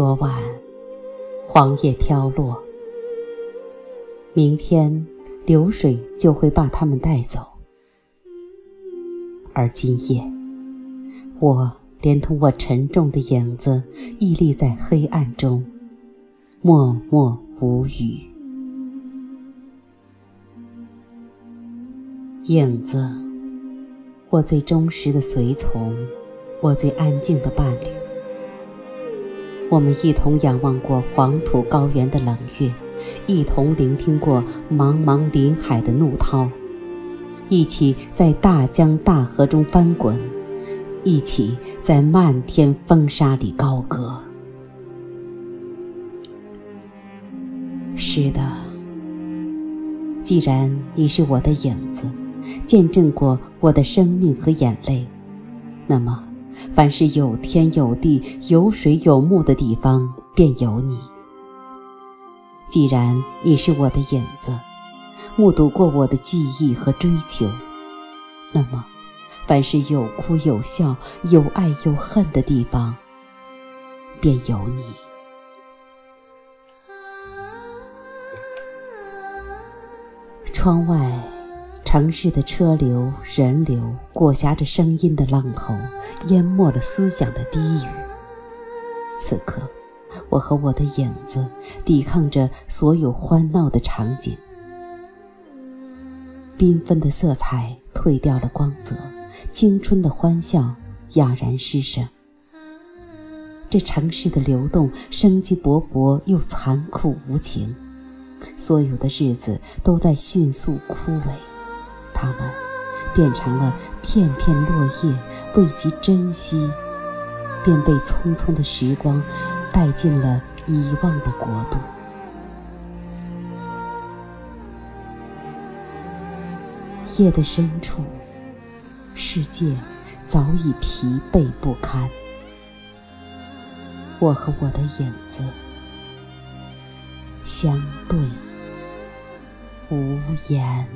昨晚，黄叶飘落，明天流水就会把它们带走。而今夜，我连同我沉重的影子，屹立在黑暗中，默默无语。影子，我最忠实的随从，我最安静的伴侣。我们一同仰望过黄土高原的冷月，一同聆听过茫茫林海的怒涛。一起在大江大河中翻滚，一起在漫天风沙里高歌。是的，既然你是我的影子，见证过我的生命和眼泪，那么，凡是有天有地、有水有木的地方，便有你。既然你是我的影子。目睹过我的记忆和追求，那么，凡是有哭有笑、有爱有恨的地方，便有你。窗外，城市的车流、人流裹挟着声音的浪头，淹没了思想的低语。此刻，我和我的影子抵抗着所有欢闹的场景。缤纷的色彩褪掉了光泽，青春的欢笑哑然失声。这城市的流动生机勃勃又残酷无情，所有的日子都在迅速枯萎，它们变成了片片落叶，未及珍惜，便被匆匆的时光带进了遗忘的国度。夜的深处，世界早已疲惫不堪。我和我的影子相对无言。